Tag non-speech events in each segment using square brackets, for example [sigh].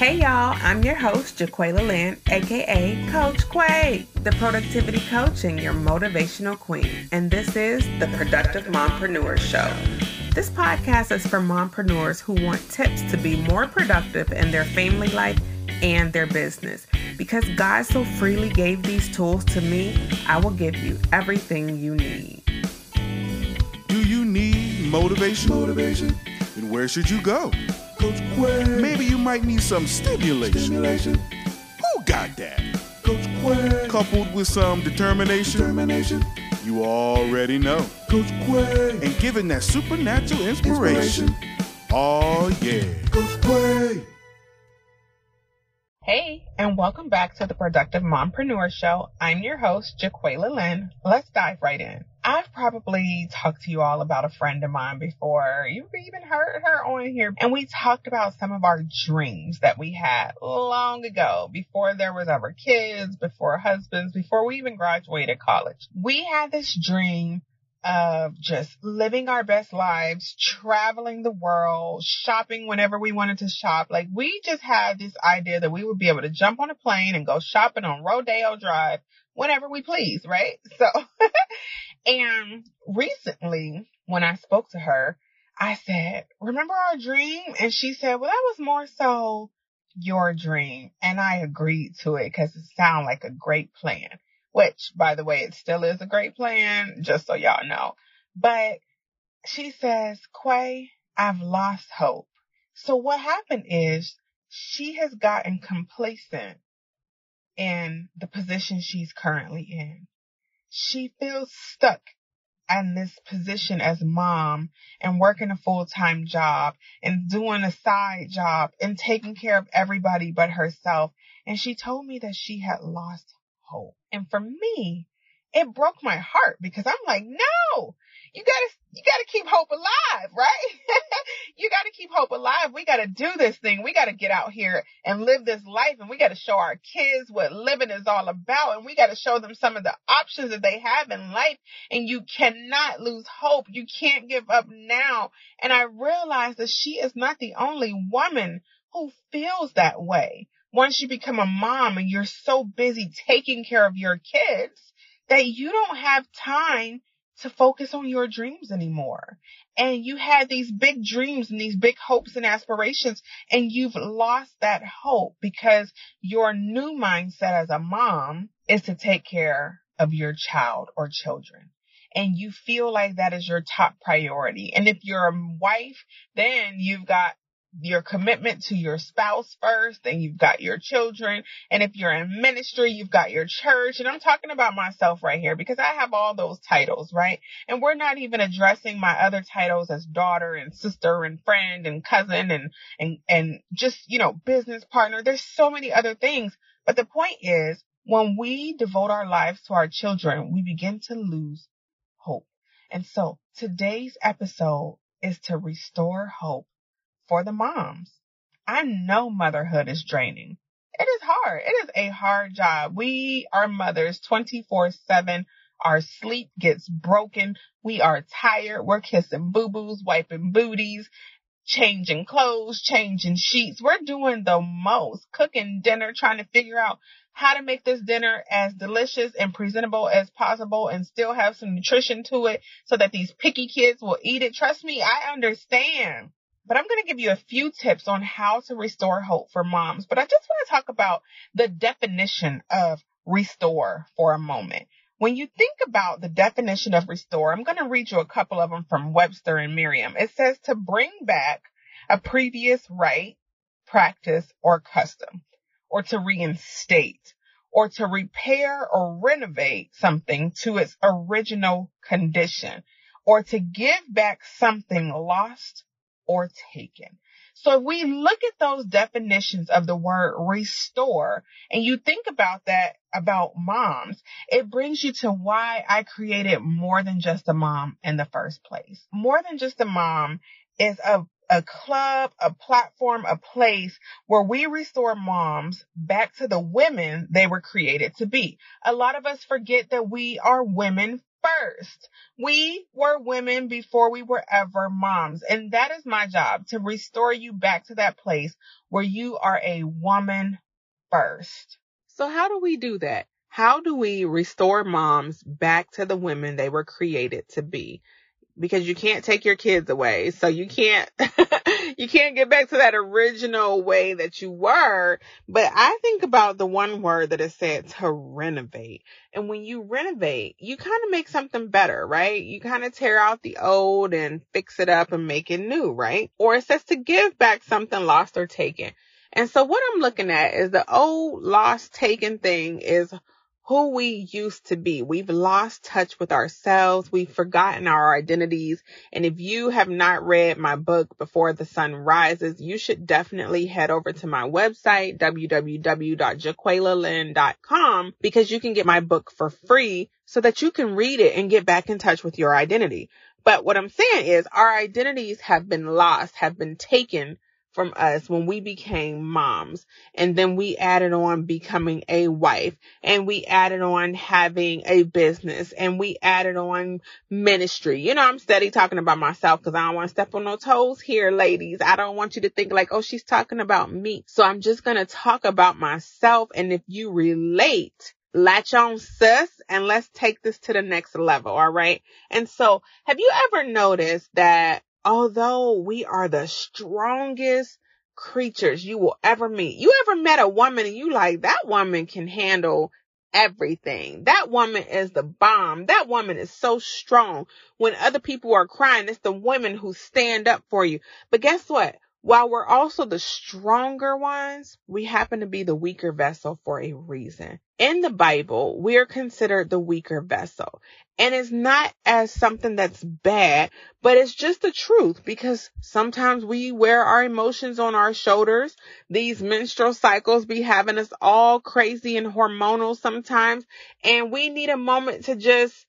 Hey y'all, I'm your host, Jaqualia Lynn, aka Coach Quay, the productivity coach and your motivational queen. And this is the Productive Mompreneur Show. This podcast is for mompreneurs who want tips to be more productive in their family life and their business. Because God so freely gave these tools to me, I will give you everything you need. Do you need motivation? Motivation. Then where should you go? Coach Quay. Maybe you might need some stimulation. Stimulation. Who got that? Coach. Coupled with some determination, Determination. you already know. Coach Quay. And given that supernatural inspiration, oh yeah. Coach Quay. Hey, and welcome back to the Productive Mompreneur Show. I'm your host, Jaqualia Lynn. Let's dive right in. I've probably talked to you all about a friend of mine before. You've even heard her on here. And we talked about some of our dreams that we had long ago, before there was ever kids, before husbands, before we even graduated college. We had this dream of just living our best lives, traveling the world, shopping whenever we wanted to shop. Like we just had this idea that we would be able to jump on a plane and go shopping on Rodeo Drive whenever we please, right? [laughs] So, and recently when I spoke to her, I said, remember our dream? And she said, well, that was more so your dream. And I agreed to it because it sounded like a great plan which by the way, it still is a great plan, just so y'all know. But she says, Quay, I've lost hope. So what happened is she has gotten complacent in the position she's currently in. She feels stuck in this position as mom and working a full-time job and doing a side job and taking care of everybody but herself. And she told me that she had lost And for me, it broke my heart because I'm like, no, you gotta, you gotta keep hope alive, right? [laughs] you gotta keep hope alive. We gotta do this thing. We gotta get out here and live this life and we gotta show our kids what living is all about and we gotta show them some of the options that they have in life and you cannot lose hope. You can't give up now. And I realized that she is not the only woman who feels that way once you become a mom and you're so busy taking care of your kids that you don't have time to focus on your dreams anymore. And you had these big dreams and these big hopes and aspirations and you've lost that hope because your new mindset as a mom is to take care of your child or children. And you feel like that is your top priority. And if you're a wife, then you've got your commitment to your spouse first, then you've got your children. And if you're in ministry, you've got your church. And I'm talking about myself right here because I have all those titles, right? And we're not even addressing my other titles as daughter and sister and friend and cousin and, and, and just, you know, business partner. There's so many other things. But the point is when we devote our lives to our children, we begin to lose hope. And so today's episode is to restore hope for the moms. I know motherhood is draining. It is hard. It is a hard job. We are mothers 24 seven. Our sleep gets broken. We are tired. We're kissing boo-boos, wiping booties, changing clothes, changing sheets. We're doing the most, cooking dinner, trying to figure out how to make this dinner as delicious and presentable as possible and still have some nutrition to it so that these picky kids will eat it. Trust me, I understand but I'm going to give you a few tips on how to restore hope for moms. But I just want to talk about the definition of restore for a moment. When you think about the definition of restore, I'm going to read you a couple of them from Webster and Merriam. It says to bring back a previous right, practice, or custom, or to reinstate, or to repair or renovate something to its original condition, or to give back something lost or taken. So if we look at those definitions of the word restore and you think about that about moms, it brings you to why I created more than just a mom in the first place. More than just a mom is a a club, a platform, a place where we restore moms back to the women they were created to be. A lot of us forget that we are women first. We were women before we were ever moms. And that is my job to restore you back to that place where you are a woman first. So how do we do that? How do we restore moms back to the women they were created to be? Because you can't take your kids away. So you can't, [laughs] you can't get back to that original way that you were. But I think about the one word that is said to renovate. And when you renovate, you kind of make something better, right? You kind of tear out the old and fix it up and make it new, right? Or it says to give back something lost or taken. And so what I'm looking at is the old lost taken thing is who we used to be. We've lost touch with ourselves. We've forgotten our identities. And if you have not read my book Before the Son Rises, you should definitely head over to my website, www.jaqualialynn.com because you can get my book for free so that you can read it and get back in touch with your identity. But what I'm saying is our identities have been lost, have been taken from us when we became moms and then we added on becoming a wife and we added on having a business and we added on ministry. You know, I'm steady talking about myself because I don't want to step on no toes here, ladies. I don't want you to think like, oh, she's talking about me. So I'm just going to talk about myself. And if you relate, latch on sis and let's take this to the next level. All right. And so have you ever noticed that although we are the strongest creatures you will ever meet, you ever met a woman and you like, that woman can handle everything. That woman is the bomb. That woman is so strong. When other people are crying, it's the women who stand up for you. But guess what? While we're also the stronger ones, we happen to be the weaker vessel for a reason. In the Bible, we are considered the weaker vessel. And it's not as something that's bad, but it's just the truth because sometimes we wear our emotions on our shoulders. These menstrual cycles be having us all crazy and hormonal sometimes. And we need a moment to just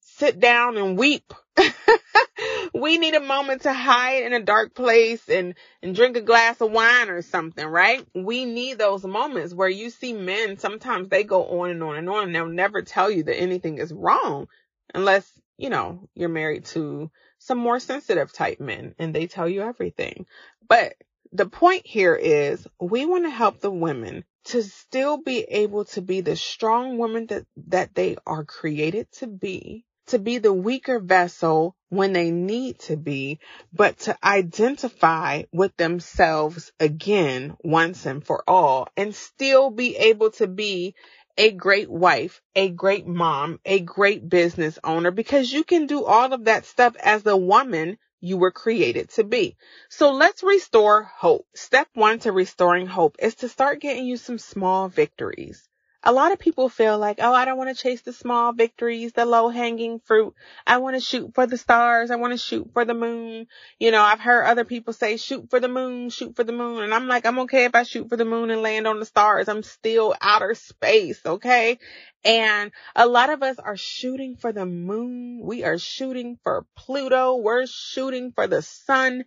sit down and weep. [laughs] we need a moment to hide in a dark place and, and drink a glass of wine or something, right? We need those moments where you see men, sometimes they go on and on and on and they'll never tell you that anything is wrong unless, you know, you're married to some more sensitive type men and they tell you everything. But the point here is we want to help the women to still be able to be the strong women that, that they are created to be to be the weaker vessel when they need to be, but to identify with themselves again once and for all and still be able to be a great wife, a great mom, a great business owner because you can do all of that stuff as the woman you were created to be. So let's restore hope. Step one to restoring hope is to start getting you some small victories a lot of people feel like, oh, I don't want to chase the small victories, the low hanging fruit. I want to shoot for the stars. I want to shoot for the moon. You know, I've heard other people say, shoot for the moon, shoot for the moon. And I'm like, I'm okay if I shoot for the moon and land on the stars. I'm still outer space. Okay. And a lot of us are shooting for the moon. We are shooting for Pluto. We're shooting for the sun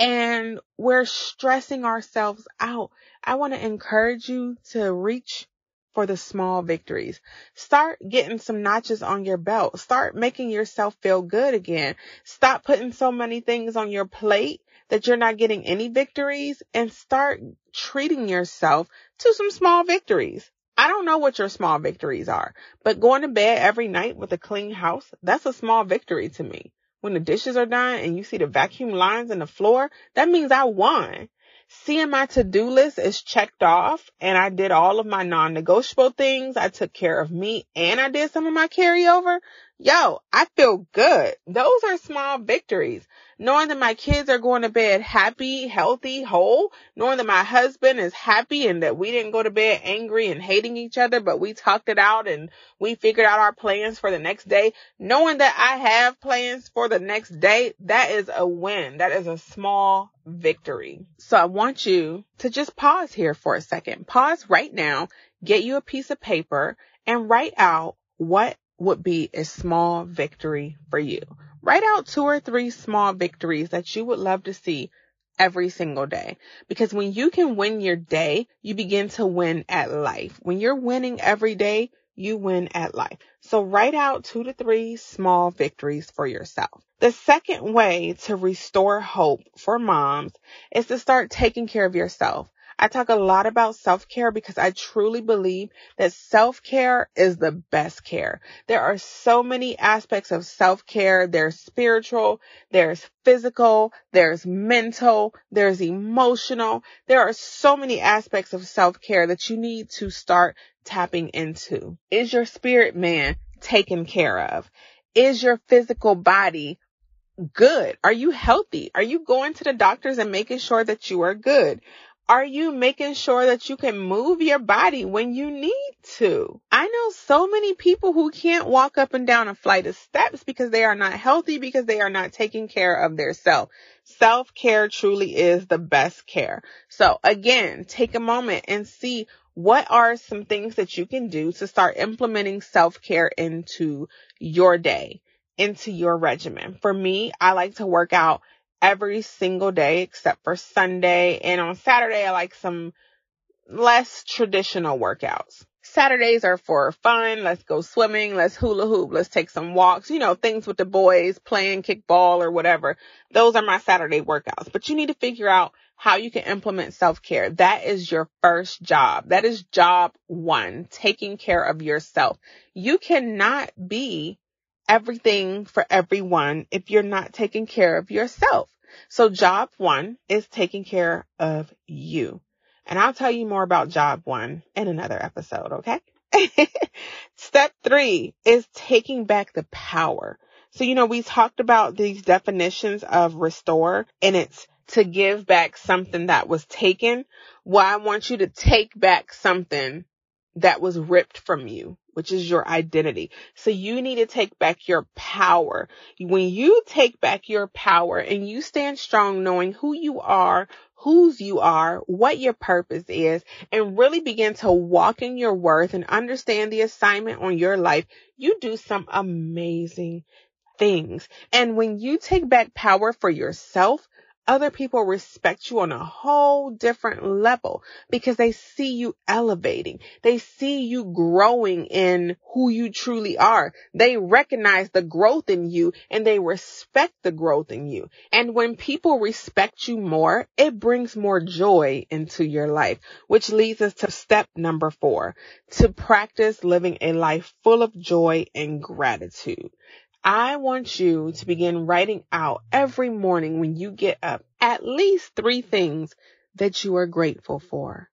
and we're stressing ourselves out. I want to encourage you to reach for the small victories. Start getting some notches on your belt. Start making yourself feel good again. Stop putting so many things on your plate that you're not getting any victories and start treating yourself to some small victories. I don't know what your small victories are, but going to bed every night with a clean house, that's a small victory to me. When the dishes are done and you see the vacuum lines in the floor, that means I won seeing my to-do list is checked off and I did all of my non-negotiable things. I took care of me and I did some of my carryover. Yo, I feel good. Those are small victories knowing that my kids are going to bed happy, healthy, whole, knowing that my husband is happy and that we didn't go to bed angry and hating each other, but we talked it out and we figured out our plans for the next day, knowing that I have plans for the next day, that is a win. That is a small victory. So I want you to just pause here for a second. Pause right now, get you a piece of paper and write out what would be a small victory for you. Write out two or three small victories that you would love to see every single day. Because when you can win your day, you begin to win at life. When you're winning every day, you win at life. So write out two to three small victories for yourself. The second way to restore hope for moms is to start taking care of yourself. I talk a lot about self-care because I truly believe that self-care is the best care. There are so many aspects of self-care. There's spiritual, there's physical, there's mental, there's emotional. There are so many aspects of self-care that you need to start tapping into. Is your spirit man taken care of? Is your physical body good? Are you healthy? Are you going to the doctors and making sure that you are good? Are you making sure that you can move your body when you need to? I know so many people who can't walk up and down a flight of steps because they are not healthy because they are not taking care of their self. Self care truly is the best care. So again, take a moment and see what are some things that you can do to start implementing self care into your day, into your regimen. For me, I like to work out every single day except for Sunday. And on Saturday, I like some less traditional workouts. Saturdays are for fun. Let's go swimming. Let's hula hoop. Let's take some walks. You know, things with the boys playing kickball or whatever. Those are my Saturday workouts. But you need to figure out how you can implement self-care. That is your first job. That is job one, taking care of yourself. You cannot be everything for everyone if you're not taking care of yourself. So job one is taking care of you. And I'll tell you more about job one in another episode, okay? [laughs] Step three is taking back the power. So, you know, we talked about these definitions of restore and it's to give back something that was taken. Well, I want you to take back something that was ripped from you, which is your identity. So you need to take back your power. When you take back your power and you stand strong knowing who you are, whose you are, what your purpose is, and really begin to walk in your worth and understand the assignment on your life, you do some amazing things. And when you take back power for yourself, other people respect you on a whole different level because they see you elevating. They see you growing in who you truly are. They recognize the growth in you and they respect the growth in you. And when people respect you more, it brings more joy into your life, which leads us to step number four, to practice living a life full of joy and gratitude. I want you to begin writing out every morning when you get up at least three things that you are grateful for.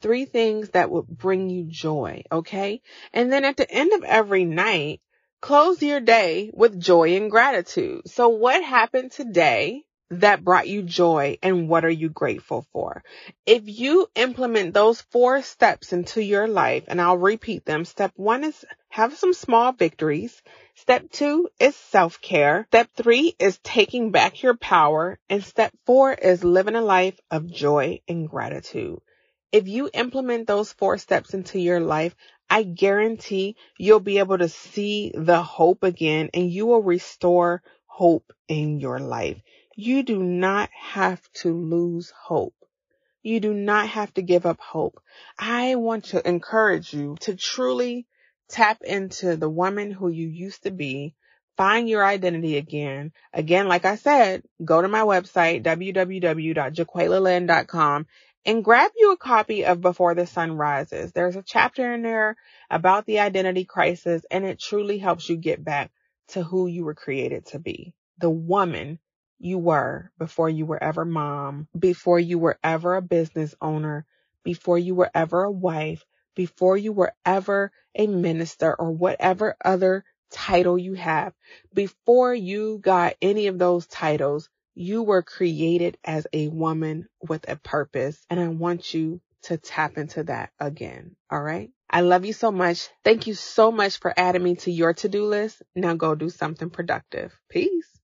Three things that would bring you joy, okay? And then at the end of every night, close your day with joy and gratitude. So what happened today that brought you joy and what are you grateful for? If you implement those four steps into your life, and I'll repeat them, step one is have some small victories. Step two is self-care. Step three is taking back your power. And step four is living a life of joy and gratitude. If you implement those four steps into your life, I guarantee you'll be able to see the hope again and you will restore hope in your life. You do not have to lose hope. You do not have to give up hope. I want to encourage you to truly tap into the woman who you used to be, find your identity again. Again, like I said, go to my website, www.jaqualialynn.com and grab you a copy of Before the Son Rises. There's a chapter in there about the identity crisis and it truly helps you get back to who you were created to be. The woman you were before you were ever mom, before you were ever a business owner, before you were ever a wife, before you were ever a minister or whatever other title you have. Before you got any of those titles, you were created as a woman with a purpose. And I want you to tap into that again. All right. I love you so much. Thank you so much for adding me to your to-do list. Now go do something productive. Peace.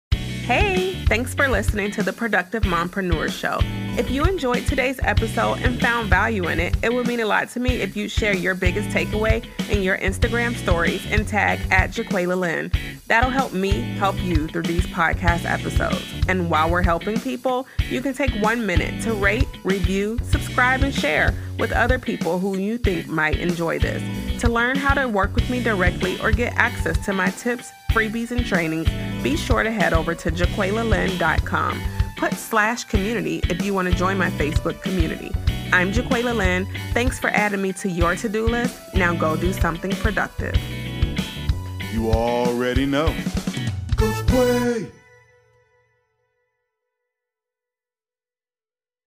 Hey, thanks for listening to the Productive Mompreneur Show. If you enjoyed today's episode and found value in it, it would mean a lot to me if you share your biggest takeaway in your Instagram stories and tag at Jaqualia Lynn. That'll help me help you through these podcast episodes. And while we're helping people, you can take one minute to rate, review, subscribe, and share with other people who you think might enjoy this. To learn how to work with me directly or get access to my tips, freebies, and trainings, be sure to head over to jaqualialynn.com. Put slash community if you want to join my Facebook community. I'm Jaqualia Lynn. Thanks for adding me to your to do list. Now go do something productive. You already know. Coach Quay.